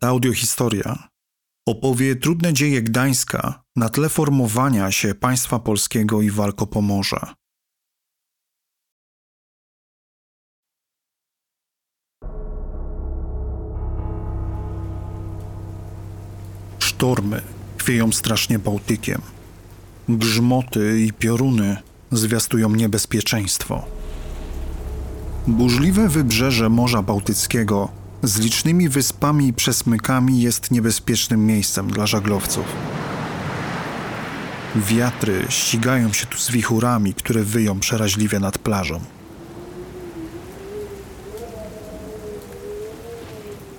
Ta audiohistoria opowie trudne dzieje Gdańska na tle formowania się państwa polskiego i walk o Pomorze. Sztormy chwieją strasznie Bałtykiem. Grzmoty i pioruny zwiastują niebezpieczeństwo. Burzliwe wybrzeże Morza Bałtyckiego z licznymi wyspami i przesmykami jest niebezpiecznym miejscem dla żaglowców. Wiatry ścigają się tu z wichurami, które wyją przeraźliwie nad plażą.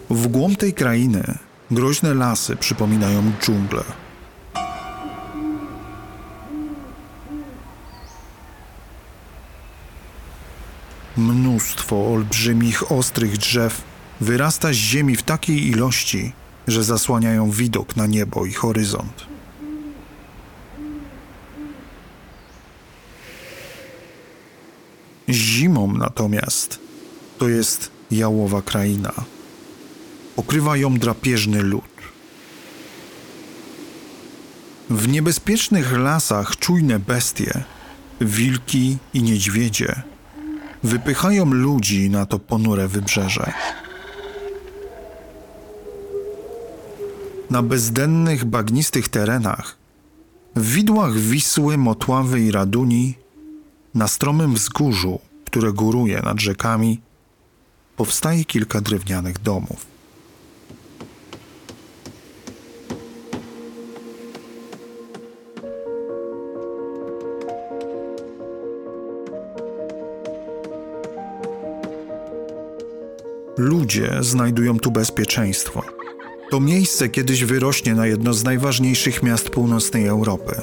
W głąb tej krainy groźne lasy przypominają dżunglę. Mnóstwo olbrzymich, ostrych drzew wyrasta z ziemi w takiej ilości, że zasłaniają widok na niebo i horyzont. Zimą natomiast to jest jałowa kraina. Okrywa ją drapieżny lód. W niebezpiecznych lasach czujne bestie, wilki i niedźwiedzie wypychają ludzi na to ponure wybrzeże. Na bezdennych, bagnistych terenach, w widłach Wisły, Motławy i Raduni, na stromym wzgórzu, które góruje nad rzekami, powstaje kilka drewnianych domów. Ludzie znajdują tu bezpieczeństwo. To miejsce kiedyś wyrośnie na jedno z najważniejszych miast północnej Europy.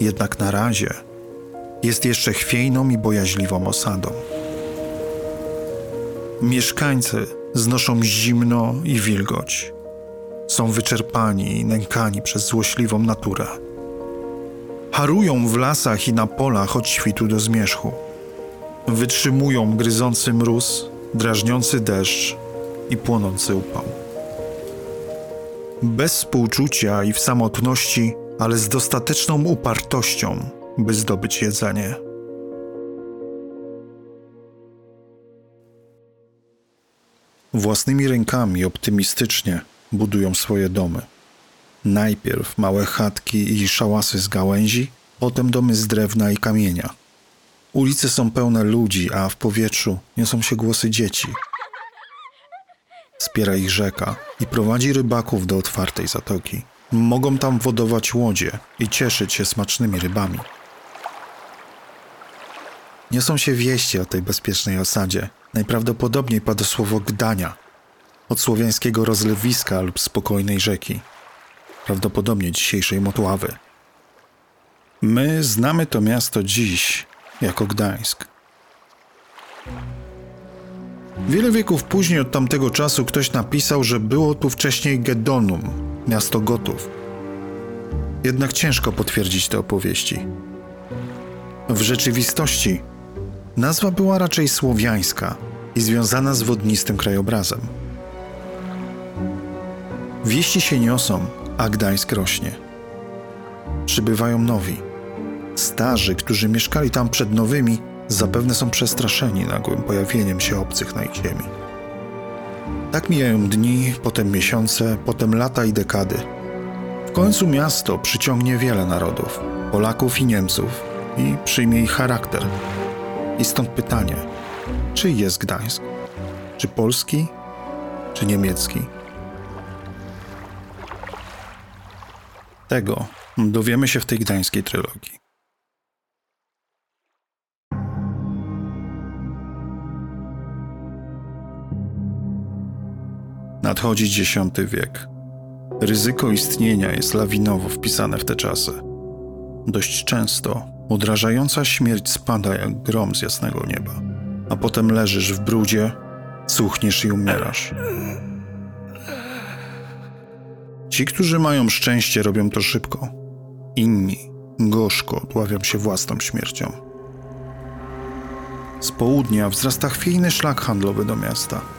Jednak na razie jest jeszcze chwiejną i bojaźliwą osadą. Mieszkańcy znoszą zimno i wilgoć. Są wyczerpani i nękani przez złośliwą naturę. Harują w lasach i na polach od świtu do zmierzchu. Wytrzymują gryzący mróz drażniący deszcz i płonący upał. Bez współczucia i w samotności, ale z dostateczną upartością, by zdobyć jedzenie. Własnymi rękami optymistycznie budują swoje domy. Najpierw małe chatki i szałasy z gałęzi, potem domy z drewna i kamienia – Ulice są pełne ludzi, a w powietrzu niosą się głosy dzieci. Spiera ich rzeka i prowadzi rybaków do otwartej zatoki. Mogą tam wodować łodzie i cieszyć się smacznymi rybami. Niosą się wieści o tej bezpiecznej osadzie. Najprawdopodobniej pada słowo Gdania, od słowiańskiego rozlewiska lub spokojnej rzeki, prawdopodobnie dzisiejszej Motławy. My znamy to miasto dziś jako Gdańsk. Wiele wieków później od tamtego czasu ktoś napisał, że było tu wcześniej Gedonum, miasto Gotów. Jednak ciężko potwierdzić te opowieści. W rzeczywistości nazwa była raczej słowiańska i związana z wodnistym krajobrazem. Wieści się niosą, a Gdańsk rośnie. Przybywają nowi – Starzy, którzy mieszkali tam przed nowymi, zapewne są przestraszeni nagłym pojawieniem się obcych na ich ziemi. Tak mijają dni, potem miesiące, potem lata i dekady. W końcu miasto przyciągnie wiele narodów, Polaków i Niemców, i przyjmie ich charakter. I stąd pytanie: czy jest Gdańsk? Czy polski, czy niemiecki? Tego dowiemy się w tej gdańskiej trylogii. Nadchodzi X wiek. Ryzyko istnienia jest lawinowo wpisane w te czasy. Dość często udrażająca śmierć spada jak grom z jasnego nieba, a potem leżysz w brudzie, cuchniesz i umierasz. Ci, którzy mają szczęście, robią to szybko. Inni gorzko dławią się własną śmiercią. Z południa wzrasta chwiejny szlak handlowy do miasta –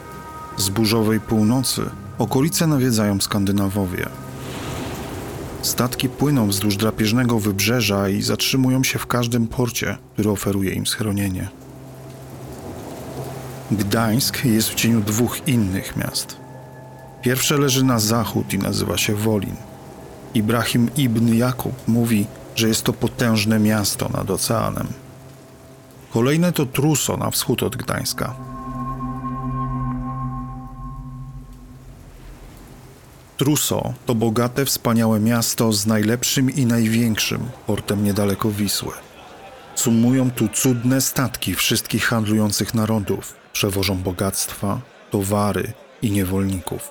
Z burzowej północy okolice nawiedzają Skandynawowie. Statki płyną wzdłuż drapieżnego wybrzeża i zatrzymują się w każdym porcie, który oferuje im schronienie. Gdańsk jest w cieniu dwóch innych miast. Pierwsze leży na zachód i nazywa się Wolin. Ibrahim ibn Jakub mówi, że jest to potężne miasto nad oceanem. Kolejne to Truso na wschód od Gdańska. Truso to bogate, wspaniałe miasto z najlepszym i największym portem niedaleko Wisły. Sumują tu cudne statki wszystkich handlujących narodów, przewożą bogactwa, towary i niewolników.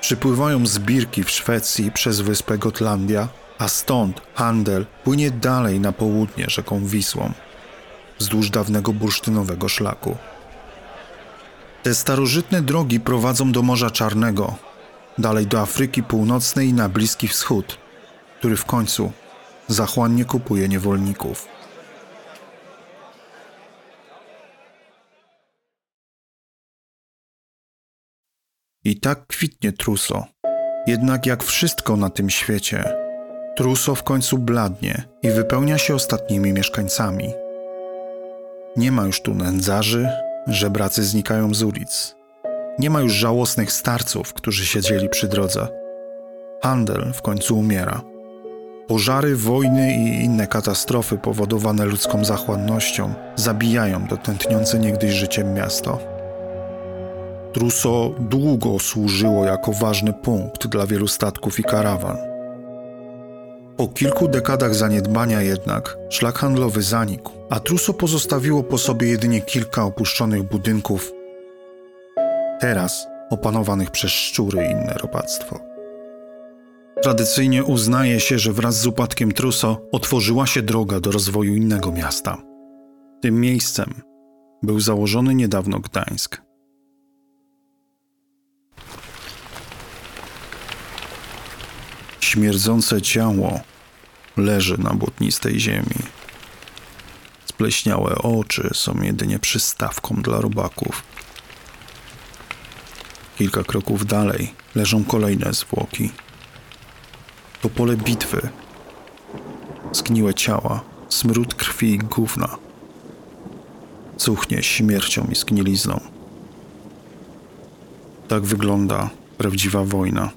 Przypływają zbirki w Szwecji przez wyspę Gotlandia, a stąd handel płynie dalej na południe rzeką Wisłą, wzdłuż dawnego bursztynowego szlaku. Te starożytne drogi prowadzą do Morza Czarnego, dalej do Afryki Północnej i na Bliski Wschód, który w końcu zachłannie kupuje niewolników. I tak kwitnie Truso. Jednak jak wszystko na tym świecie, Truso w końcu bladnie i wypełnia się ostatnimi mieszkańcami. Nie ma już tu nędzarzy, żebracy znikają z ulic. Nie ma już żałosnych starców, którzy siedzieli przy drodze. Handel w końcu umiera. Pożary, wojny i inne katastrofy powodowane ludzką zachłannością zabijają to tętniące niegdyś życiem miasto. Truso długo służyło jako ważny punkt dla wielu statków i karawan. Po kilku dekadach zaniedbania jednak szlak handlowy zanikł, a Truso pozostawiło po sobie jedynie kilka opuszczonych budynków, teraz opanowanych przez szczury i inne robactwo. Tradycyjnie uznaje się, że wraz z upadkiem Truso otworzyła się droga do rozwoju innego miasta. Tym miejscem był założony niedawno Gdańsk. Śmierdzące ciało leży na błotnistej ziemi. Spleśniałe oczy są jedynie przystawką dla robaków. Kilka kroków dalej leżą kolejne zwłoki. To pole bitwy. Zgniłe ciała, smród krwi i gówna. Cuchnie śmiercią i zgnilizną. Tak wygląda prawdziwa wojna.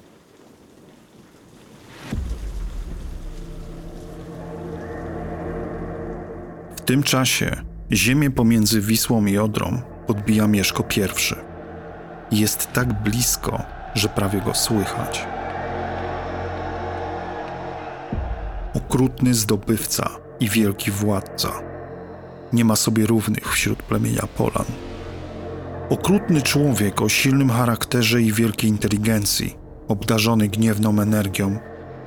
W tym czasie ziemię pomiędzy Wisłą i Odrą podbija Mieszko I. Jest tak blisko, że prawie go słychać. Okrutny zdobywca i wielki władca. Nie ma sobie równych wśród plemienia Polan. Okrutny człowiek o silnym charakterze i wielkiej inteligencji, obdarzony gniewną energią,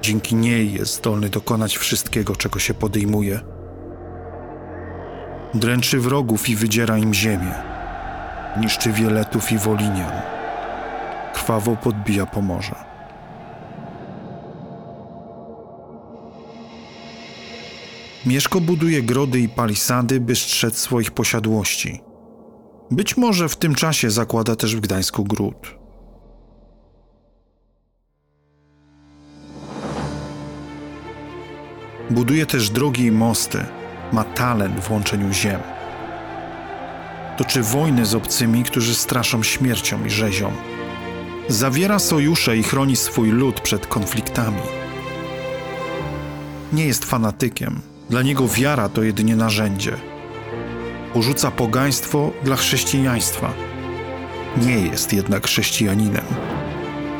dzięki niej jest zdolny dokonać wszystkiego, czego się podejmuje. Dręczy wrogów i wydziera im ziemię. Niszczy wieletów i wolinian. Krwawo podbija pomorze. Mieszko buduje grody i palisady, by strzec swoich posiadłości. Być może w tym czasie zakłada też w Gdańsku gród. Buduje też drogi i mosty. Ma talent w łączeniu ziem. Toczy wojny z obcymi, którzy straszą śmiercią i rzezią. Zawiera sojusze i chroni swój lud przed konfliktami. Nie jest fanatykiem. Dla niego wiara to jedynie narzędzie. Porzuca pogaństwo dla chrześcijaństwa. Nie jest jednak chrześcijaninem.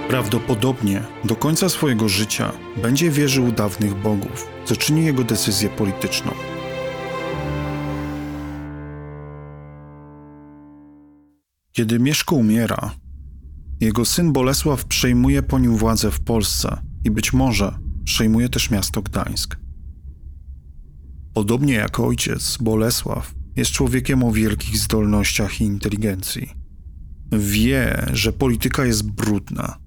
Prawdopodobnie do końca swojego życia będzie wierzył dawnych bogów, co czyni jego decyzję polityczną. Kiedy Mieszko umiera, jego syn Bolesław przejmuje po nim władzę w Polsce i być może przejmuje też miasto Gdańsk. Podobnie jak ojciec, Bolesław jest człowiekiem o wielkich zdolnościach i inteligencji. Wie, że polityka jest brudna.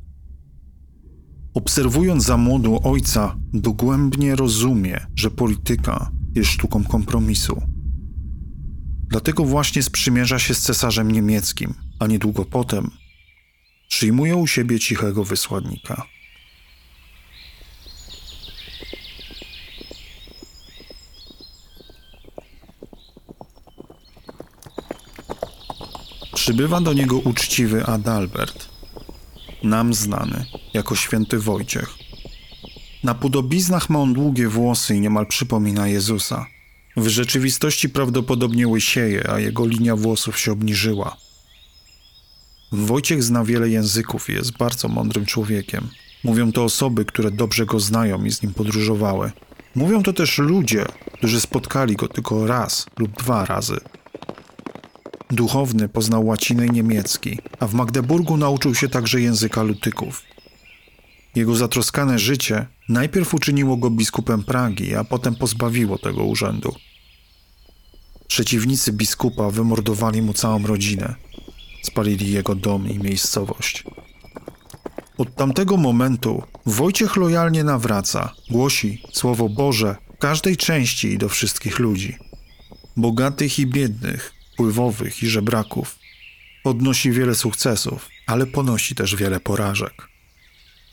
Obserwując za młodu ojca, dogłębnie rozumie, że polityka jest sztuką kompromisu. Dlatego właśnie sprzymierza się z cesarzem niemieckim, a niedługo potem Przyjmują u siebie cichego wysłannika. Przybywa do niego uczciwy Adalbert, nam znany jako święty Wojciech. Na podobiznach ma on długie włosy i niemal przypomina Jezusa. W rzeczywistości prawdopodobnie łysieje, a jego linia włosów się obniżyła. Wojciech zna wiele języków i jest bardzo mądrym człowiekiem. Mówią to osoby, które dobrze go znają i z nim podróżowały. Mówią to też ludzie, którzy spotkali go tylko raz lub dwa razy. Duchowny poznał łacinę i niemiecki, a w Magdeburgu nauczył się także języka lutyków. Jego zatroskane życie najpierw uczyniło go biskupem Pragi, a potem pozbawiło tego urzędu. Przeciwnicy biskupa wymordowali mu całą rodzinę. Spalili jego dom i miejscowość. Od tamtego momentu Wojciech lojalnie nawraca, głosi Słowo Boże każdej części i do wszystkich ludzi. Bogatych i biednych, wpływowych i żebraków. Odnosi wiele sukcesów, ale ponosi też wiele porażek.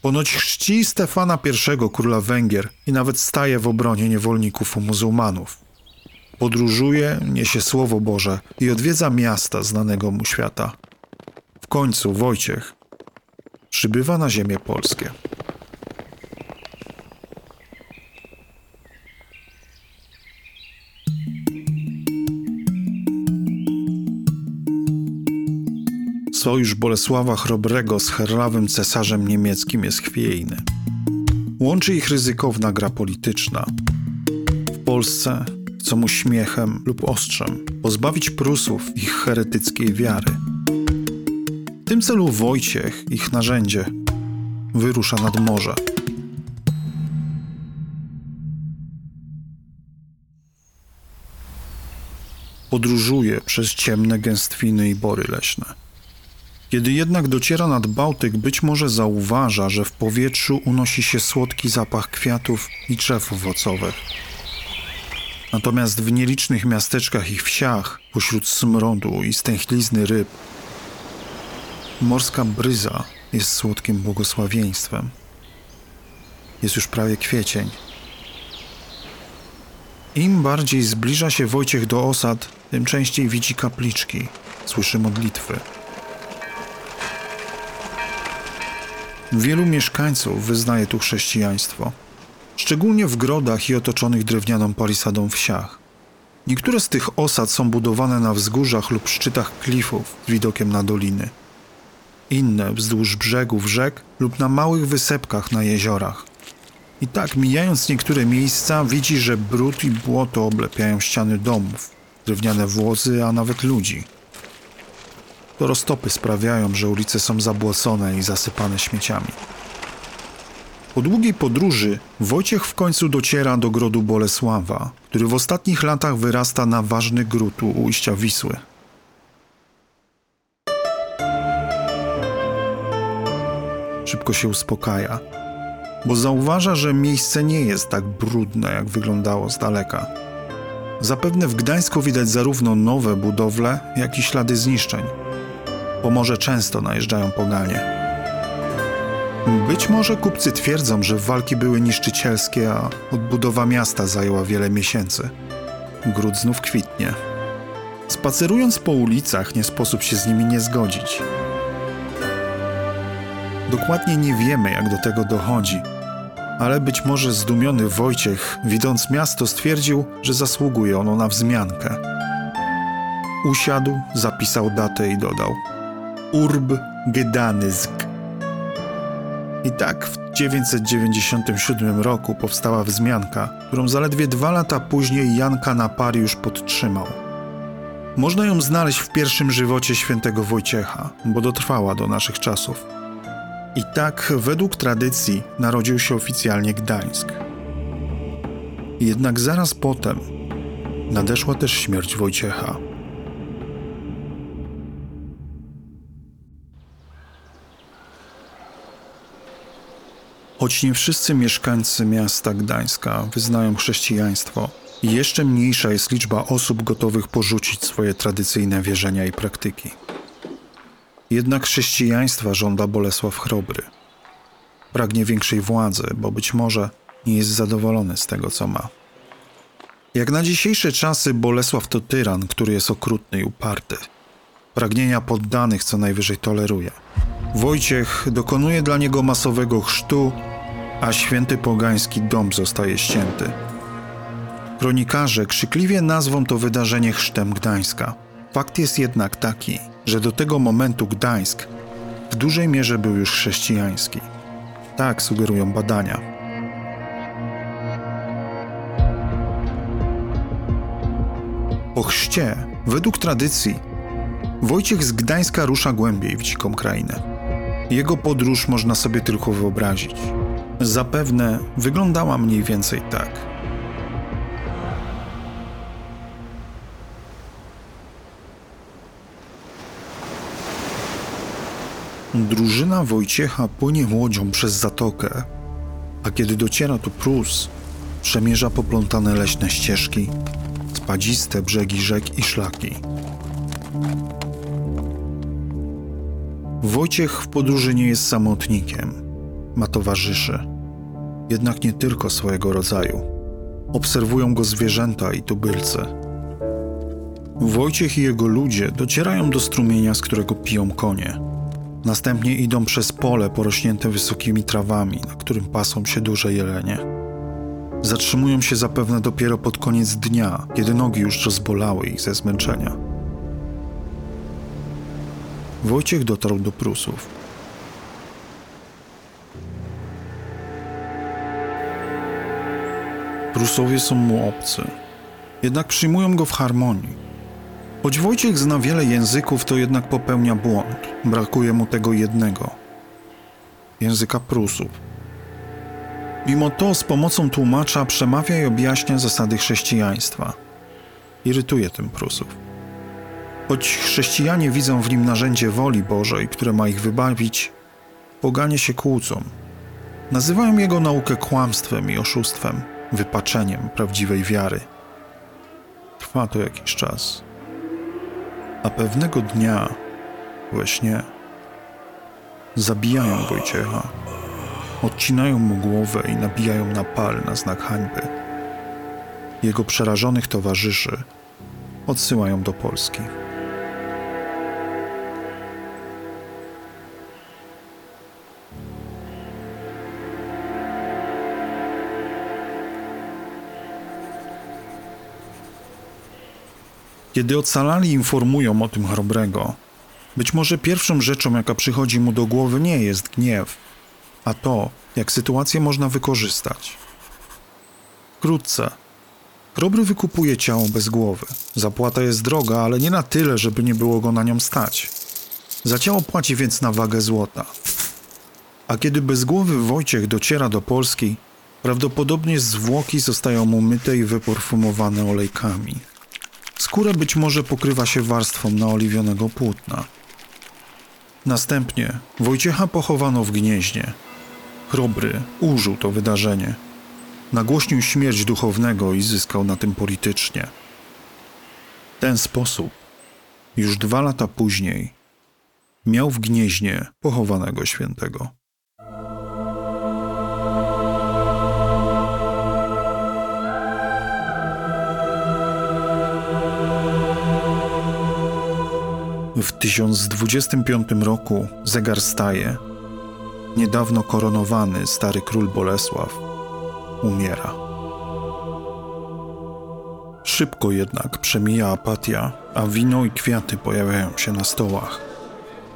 Ponoć chrzci Stefana I, króla Węgier i nawet staje w obronie niewolników u muzułmanów. Podróżuje, niesie Słowo Boże i odwiedza miasta znanego mu świata. W końcu Wojciech przybywa na ziemię polskie. Sojusz Bolesława Chrobrego z herlawym cesarzem niemieckim jest chwiejny. Łączy ich ryzykowna gra polityczna. W Polsce chcą mu śmiechem lub ostrzem pozbawić Prusów ich heretyckiej wiary. W tym celu Wojciech, ich narzędzie, wyrusza nad morze. Podróżuje przez ciemne gęstwiny i bory leśne. Kiedy jednak dociera nad Bałtyk, być może zauważa, że w powietrzu unosi się słodki zapach kwiatów i drzew owocowych. Natomiast w nielicznych miasteczkach i wsiach, pośród smrodu i stęchlizny ryb, morska bryza jest słodkim błogosławieństwem. Jest już prawie kwiecień. Im bardziej zbliża się Wojciech do osad, tym częściej widzi kapliczki, słyszy modlitwy. Wielu mieszkańców wyznaje tu chrześcijaństwo, szczególnie w grodach i otoczonych drewnianą palisadą wsiach. Niektóre z tych osad są budowane na wzgórzach lub szczytach klifów z widokiem na doliny. Inne wzdłuż brzegów rzek lub na małych wysepkach na jeziorach. I tak, mijając niektóre miejsca, widzi, że brud i błoto oblepiają ściany domów, drewniane włozy, a nawet ludzi – roztopy sprawiają, że ulice są zabłocone i zasypane śmieciami. Po długiej podróży Wojciech w końcu dociera do grodu Bolesława, który w ostatnich latach wyrasta na ważny gród u ujścia Wisły. Szybko się uspokaja, bo zauważa, że miejsce nie jest tak brudne, jak wyglądało z daleka. Zapewne w Gdańsku widać zarówno nowe budowle, jak i ślady zniszczeń po morze często najeżdżają poganie. Być może kupcy twierdzą, że walki były niszczycielskie, a odbudowa miasta zajęła wiele miesięcy. Gród znów kwitnie. Spacerując po ulicach, nie sposób się z nimi nie zgodzić. Dokładnie nie wiemy, jak do tego dochodzi, ale być może zdumiony Wojciech, widząc miasto, stwierdził, że zasługuje ono na wzmiankę. Usiadł, zapisał datę i dodał – Urb Gdańsk. I tak w 997 roku powstała wzmianka, którą zaledwie dwa lata później Jan Kanapariusz podtrzymał. Można ją znaleźć w pierwszym żywocie świętego Wojciecha, bo dotrwała do naszych czasów. I tak, według tradycji, narodził się oficjalnie Gdańsk. Jednak zaraz potem nadeszła też śmierć Wojciecha. Choć nie wszyscy mieszkańcy miasta Gdańska wyznają chrześcijaństwo, jeszcze mniejsza jest liczba osób gotowych porzucić swoje tradycyjne wierzenia i praktyki. Jednak chrześcijaństwa żąda Bolesław Chrobry. Pragnie większej władzy, bo być może nie jest zadowolony z tego, co ma. Jak na dzisiejsze czasy, Bolesław to tyran, który jest okrutny i uparty. Pragnienia poddanych co najwyżej toleruje. Wojciech dokonuje dla niego masowego chrztu, a święty pogański dom zostaje ścięty. Kronikarze krzykliwie nazwą to wydarzenie chrztem Gdańska. Fakt jest jednak taki, że do tego momentu Gdańsk w dużej mierze był już chrześcijański. Tak sugerują badania. Po chrzcie, według tradycji, Wojciech z Gdańska rusza głębiej w dziką krainę. Jego podróż można sobie tylko wyobrazić. Zapewne wyglądała mniej więcej tak. Drużyna Wojciecha płynie łodzią przez zatokę, a kiedy dociera do Prus, przemierza poplątane leśne ścieżki, spadziste brzegi rzek i szlaki. Wojciech w podróży nie jest samotnikiem, ma towarzyszy, jednak nie tylko swojego rodzaju. Obserwują go zwierzęta i tubylcy. Wojciech i jego ludzie docierają do strumienia, z którego piją konie. Następnie idą przez pole porośnięte wysokimi trawami, na którym pasą się duże jelenie. Zatrzymują się zapewne dopiero pod koniec dnia, kiedy nogi już rozbolały ich ze zmęczenia. Wojciech dotarł do Prusów. Prusowie są mu obcy, jednak przyjmują go w harmonii. Choć Wojciech zna wiele języków, to jednak popełnia błąd. Brakuje mu tego jednego języka Prusów. Mimo to z pomocą tłumacza przemawia i objaśnia zasady chrześcijaństwa. Irytuje tym Prusów. Choć chrześcijanie widzą w nim narzędzie woli Bożej, które ma ich wybawić, poganie się kłócą. Nazywają jego naukę kłamstwem i oszustwem, wypaczeniem prawdziwej wiary. Trwa to jakiś czas. A pewnego dnia we śnie zabijają Wojciecha, odcinają mu głowę i nabijają na pal na znak hańby. Jego przerażonych towarzyszy odsyłają do Polski. Kiedy ocalali informują o tym chrobrego, być może pierwszą rzeczą, jaka przychodzi mu do głowy, nie jest gniew, a to, jak sytuację można wykorzystać. Wkrótce. Chrobry wykupuje ciało bez głowy. Zapłata jest droga, ale nie na tyle, żeby nie było go na nią stać. Za ciało płaci więc na wagę złota. A kiedy bezgłowy Wojciech dociera do Polski, prawdopodobnie zwłoki zostają mu myte i wyporfumowane olejkami. Skóra być może pokrywa się warstwą naoliwionego płótna. Następnie Wojciecha pochowano w gnieźnie. Chrobry użył to wydarzenie. Nagłośnił śmierć duchownego i zyskał na tym politycznie. W ten sposób, już dwa lata później, miał w gnieźnie pochowanego świętego. W 1025 roku zegar staje. Niedawno koronowany stary król Bolesław umiera. Szybko jednak przemija apatia, a wino i kwiaty pojawiają się na stołach.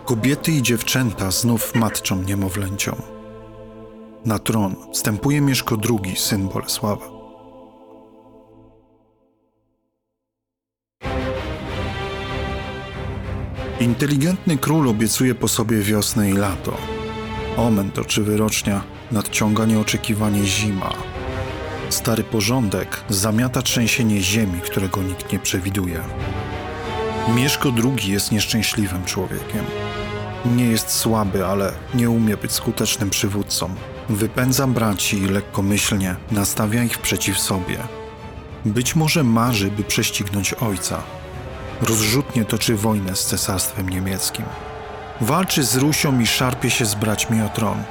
Kobiety i dziewczęta znów matczą niemowlęciom. Na tron wstępuje Mieszko II, syn Bolesława. Inteligentny król obiecuje po sobie wiosnę i lato. Omen toczy wyrocznia, nadciąga nieoczekiwanie zima. Stary porządek zamiata trzęsienie ziemi, którego nikt nie przewiduje. Mieszko II jest nieszczęśliwym człowiekiem. Nie jest słaby, ale nie umie być skutecznym przywódcą. Wypędza braci lekkomyślnie, nastawia ich przeciw sobie. Być może marzy, by prześcignąć ojca, rozrzutnie toczy wojnę z cesarstwem niemieckim. Walczy z Rusią i szarpie się z braćmi o tron.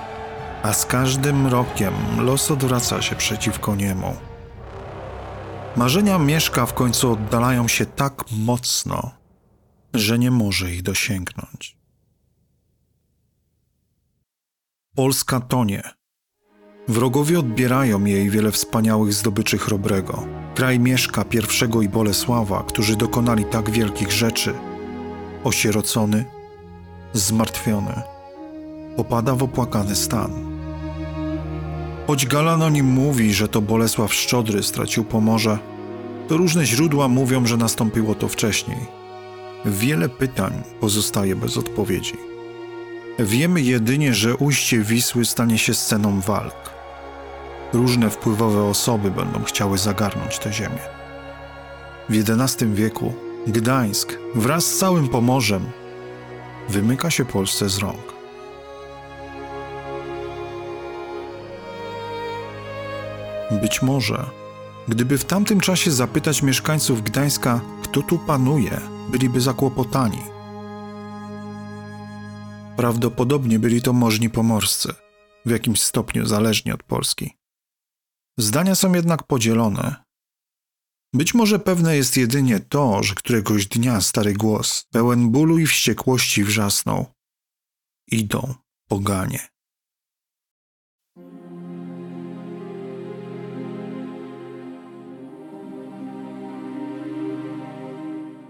A z każdym rokiem los odwraca się przeciwko niemu. Marzenia Mieszka w końcu oddalają się tak mocno, że nie może ich dosięgnąć. Polska tonie. Wrogowie odbierają jej wiele wspaniałych zdobyczy chrobrego. Kraj Mieszka I i Bolesława, którzy dokonali tak wielkich rzeczy, osierocony, zmartwiony, popada w opłakany stan. Choć Galan nim mówi, że to Bolesław Szczodry stracił Pomorze, to różne źródła mówią, że nastąpiło to wcześniej. Wiele pytań pozostaje bez odpowiedzi. Wiemy jedynie, że ujście Wisły stanie się sceną walk. Różne wpływowe osoby będą chciały zagarnąć tę ziemię. W XI wieku Gdańsk wraz z całym Pomorzem wymyka się Polsce z rąk. Być może, gdyby w tamtym czasie zapytać mieszkańców Gdańska, kto tu panuje, byliby zakłopotani. Prawdopodobnie byli to możni pomorscy, w jakimś stopniu zależni od Polski. Zdania są jednak podzielone. Być może pewne jest jedynie to, że któregoś dnia stary głos, pełen bólu i wściekłości, wrzasnął: Idą poganie.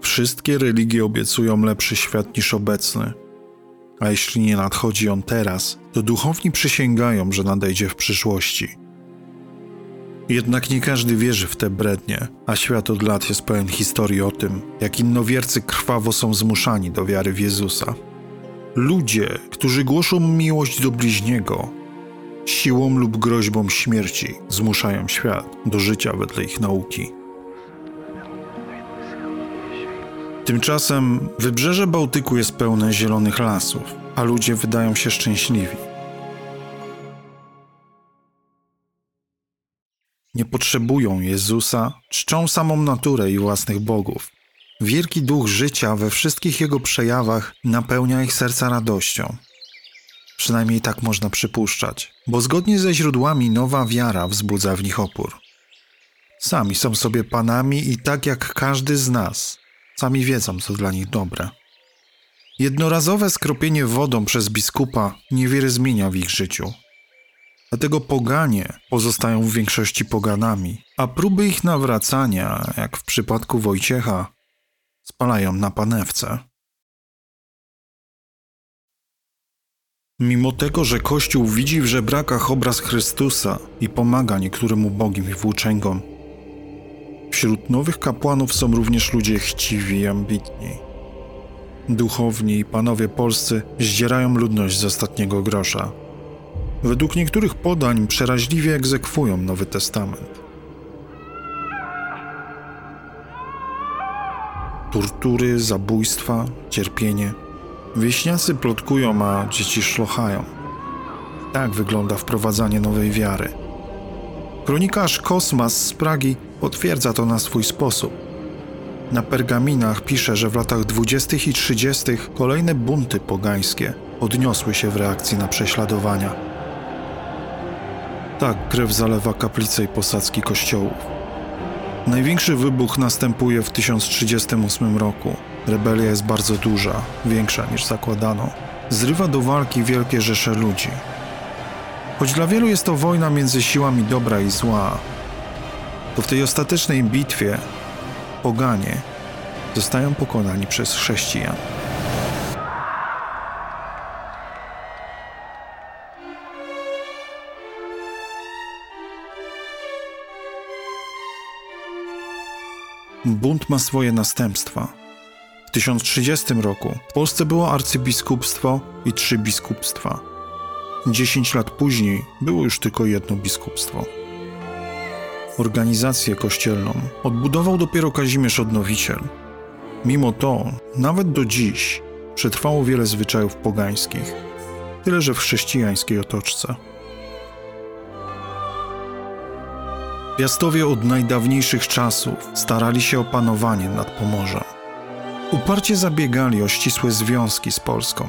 Wszystkie religie obiecują lepszy świat niż obecny. A jeśli nie nadchodzi on teraz, to duchowni przysięgają, że nadejdzie w przyszłości. Jednak nie każdy wierzy w te brednie, a świat od lat jest pełen historii o tym, jak innowiercy krwawo są zmuszani do wiary w Jezusa. Ludzie, którzy głoszą miłość do bliźniego, siłą lub groźbą śmierci zmuszają świat do życia wedle ich nauki. Tymczasem wybrzeże Bałtyku jest pełne zielonych lasów, a ludzie wydają się szczęśliwi. Nie potrzebują Jezusa, czczą samą naturę i własnych bogów. Wielki duch życia we wszystkich jego przejawach napełnia ich serca radością. Przynajmniej tak można przypuszczać, bo zgodnie ze źródłami nowa wiara wzbudza w nich opór. Sami są sobie panami i tak jak każdy z nas, Sami wiedzą, co dla nich dobre. Jednorazowe skropienie wodą przez biskupa niewiele zmienia w ich życiu. Dlatego poganie pozostają w większości poganami, a próby ich nawracania, jak w przypadku Wojciecha, spalają na panewce. Mimo tego, że Kościół widzi w żebrakach obraz Chrystusa i pomaga niektórym ubogim i włóczęgom, Wśród nowych kapłanów są również ludzie chciwi i ambitni. Duchowni i panowie polscy zdzierają ludność z ostatniego grosza. Według niektórych podań przeraźliwie egzekwują Nowy Testament. Tortury, zabójstwa, cierpienie. Wieśniacy plotkują, a dzieci szlochają. Tak wygląda wprowadzanie nowej wiary. Kronikarz Kosmas z Pragi potwierdza to na swój sposób. Na pergaminach pisze, że w latach 20. i 30. kolejne bunty pogańskie podniosły się w reakcji na prześladowania. Tak krew zalewa kaplice i posadzki kościołów. Największy wybuch następuje w 1038 roku. Rebelia jest bardzo duża, większa niż zakładano. Zrywa do walki wielkie rzesze ludzi. Choć dla wielu jest to wojna między siłami dobra i zła, to w tej ostatecznej bitwie poganie zostają pokonani przez chrześcijan. Bunt ma swoje następstwa. W 1030 roku w Polsce było arcybiskupstwo i trzy biskupstwa. Dziesięć lat później było już tylko jedno biskupstwo. Organizację kościelną odbudował dopiero Kazimierz Odnowiciel. Mimo to, nawet do dziś, przetrwało wiele zwyczajów pogańskich, tyle że w chrześcijańskiej otoczce. Piastowie od najdawniejszych czasów starali się o panowanie nad Pomorzem. Uparcie zabiegali o ścisłe związki z Polską.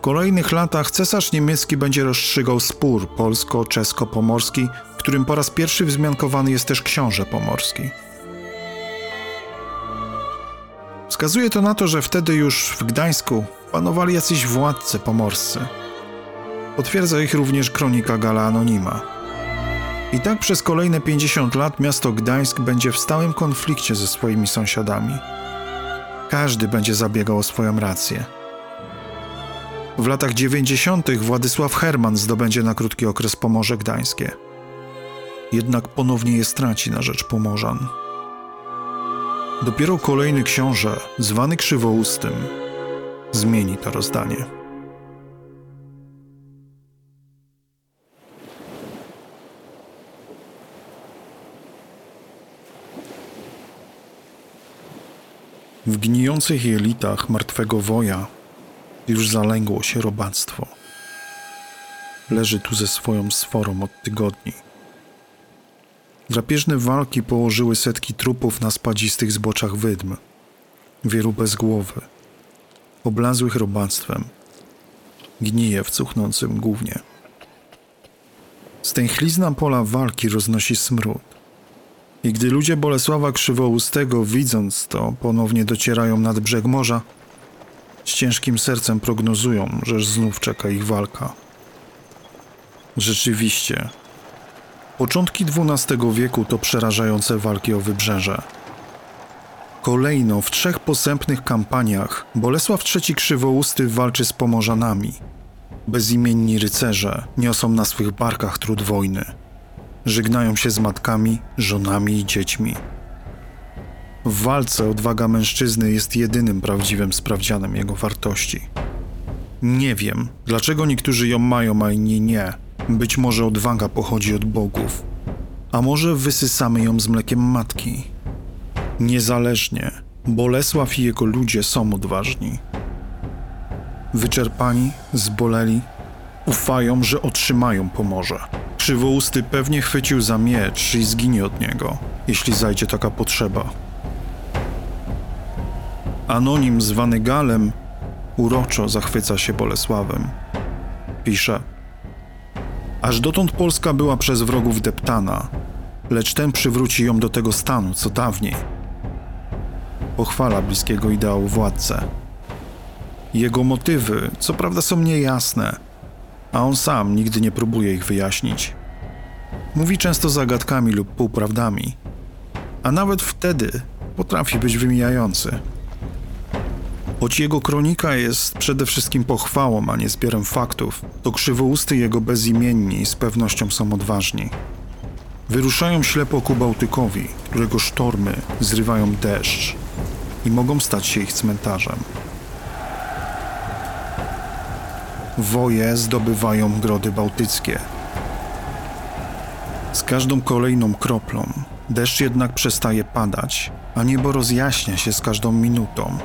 kolejnych latach cesarz niemiecki będzie rozstrzygał spór polsko-czesko-pomorski, w którym po raz pierwszy wzmiankowany jest też książę pomorski. Wskazuje to na to, że wtedy już w Gdańsku panowali jacyś władcy pomorscy. Potwierdza ich również kronika Gala Anonima. I tak przez kolejne 50 lat miasto Gdańsk będzie w stałym konflikcie ze swoimi sąsiadami. Każdy będzie zabiegał o swoją rację. W latach 90. Władysław Herman zdobędzie na krótki okres Pomorze Gdańskie. Jednak ponownie je straci na rzecz Pomorzan. Dopiero kolejny książę, zwany Krzywoustym, zmieni to rozdanie. W gnijących jelitach martwego woja już zalęgło się robactwo. Leży tu ze swoją sforą od tygodni. Drapieżne walki położyły setki trupów na spadzistych zboczach wydm, wielu bez głowy, oblazłych robactwem, gnije w cuchnącym głównie. Stęchlizna pola walki roznosi smród. I gdy ludzie Bolesława Krzywoustego, widząc to, ponownie docierają nad brzeg morza, z ciężkim sercem prognozują, że znów czeka ich walka. Rzeczywiście, początki XII wieku to przerażające walki o wybrzeże. Kolejno w trzech posępnych kampaniach Bolesław III Krzywousty walczy z Pomorzanami. Bezimienni rycerze niosą na swych barkach trud wojny. Żegnają się z matkami, żonami i dziećmi. W walce odwaga mężczyzny jest jedynym prawdziwym sprawdzianem jego wartości. Nie wiem, dlaczego niektórzy ją mają, a inni nie. Być może odwaga pochodzi od bogów, a może wysysamy ją z mlekiem matki. Niezależnie, Bolesław i jego ludzie są odważni. Wyczerpani, zboleli, ufają, że otrzymają pomorze. Krzywousty pewnie chwycił za miecz i zginie od niego, jeśli zajdzie taka potrzeba. Anonim zwany Galem uroczo zachwyca się Bolesławem. Pisze: Aż dotąd Polska była przez wrogów deptana, lecz ten przywróci ją do tego stanu, co dawniej. Pochwala bliskiego ideału władcę. Jego motywy, co prawda, są niejasne, a on sam nigdy nie próbuje ich wyjaśnić. Mówi często zagadkami lub półprawdami, a nawet wtedy potrafi być wymijający. Choć jego kronika jest przede wszystkim pochwałą, a nie zbiorem faktów, to krzywousty jego bezimienni z pewnością są odważni. Wyruszają ślepo ku Bałtykowi, którego sztormy zrywają deszcz i mogą stać się ich cmentarzem. Woje zdobywają grody bałtyckie. Z każdą kolejną kroplą deszcz jednak przestaje padać, a niebo rozjaśnia się z każdą minutą.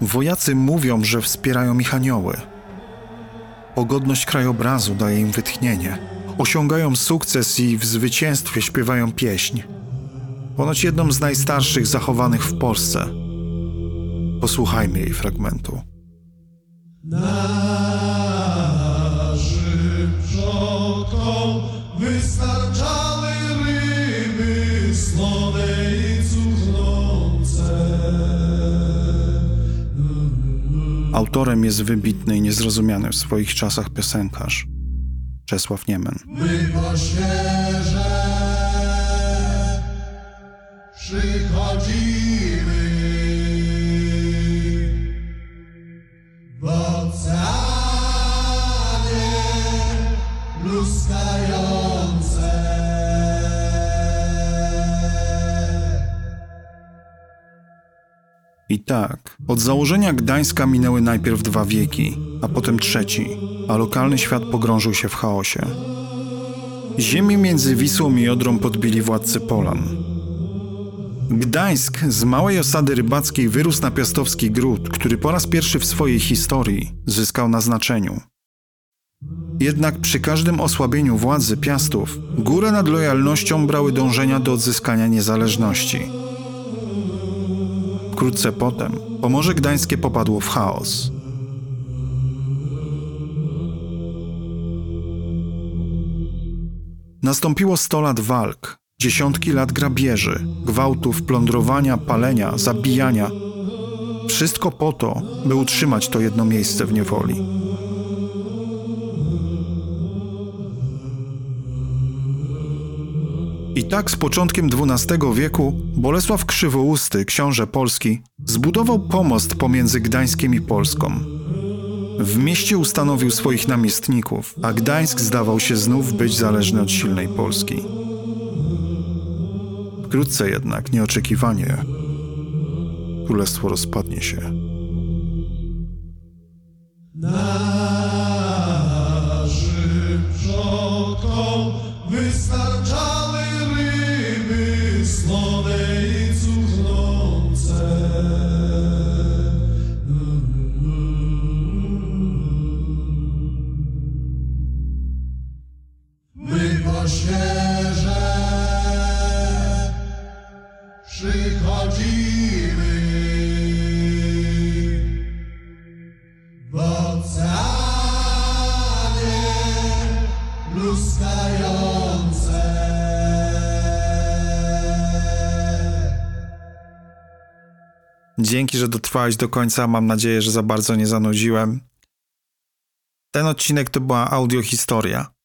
Wojacy mówią, że wspierają ich anioły. Pogodność krajobrazu daje im wytchnienie. Osiągają sukces i w zwycięstwie śpiewają pieśń. Ponoć jedną z najstarszych zachowanych w Polsce. Posłuchajmy jej fragmentu. Autorem jest wybitny i niezrozumiany w swoich czasach piosenkarz Czesław Niemen. Tak, od założenia Gdańska minęły najpierw dwa wieki, a potem trzeci, a lokalny świat pogrążył się w chaosie. Ziemię między Wisłą i Odrą podbili władcy Polan. Gdańsk z małej osady rybackiej wyrósł na piastowski gród, który po raz pierwszy w swojej historii zyskał na znaczeniu. Jednak przy każdym osłabieniu władzy Piastów, górę nad lojalnością brały dążenia do odzyskania niezależności. Wkrótce potem Pomorze Gdańskie popadło w chaos. Nastąpiło 100 lat walk, dziesiątki lat grabieży, gwałtów, plądrowania, palenia, zabijania. Wszystko po to, by utrzymać to jedno miejsce w niewoli. I tak z początkiem XII wieku Bolesław Krzywousty, książę Polski, zbudował pomost pomiędzy Gdańskiem i Polską. W mieście ustanowił swoich namiestników, a Gdańsk zdawał się znów być zależny od silnej Polski. Wkrótce jednak, nieoczekiwanie, królestwo rozpadnie się. Że dotrwałeś do końca. Mam nadzieję, że za bardzo nie zanudziłem. Ten odcinek to była audiohistoria.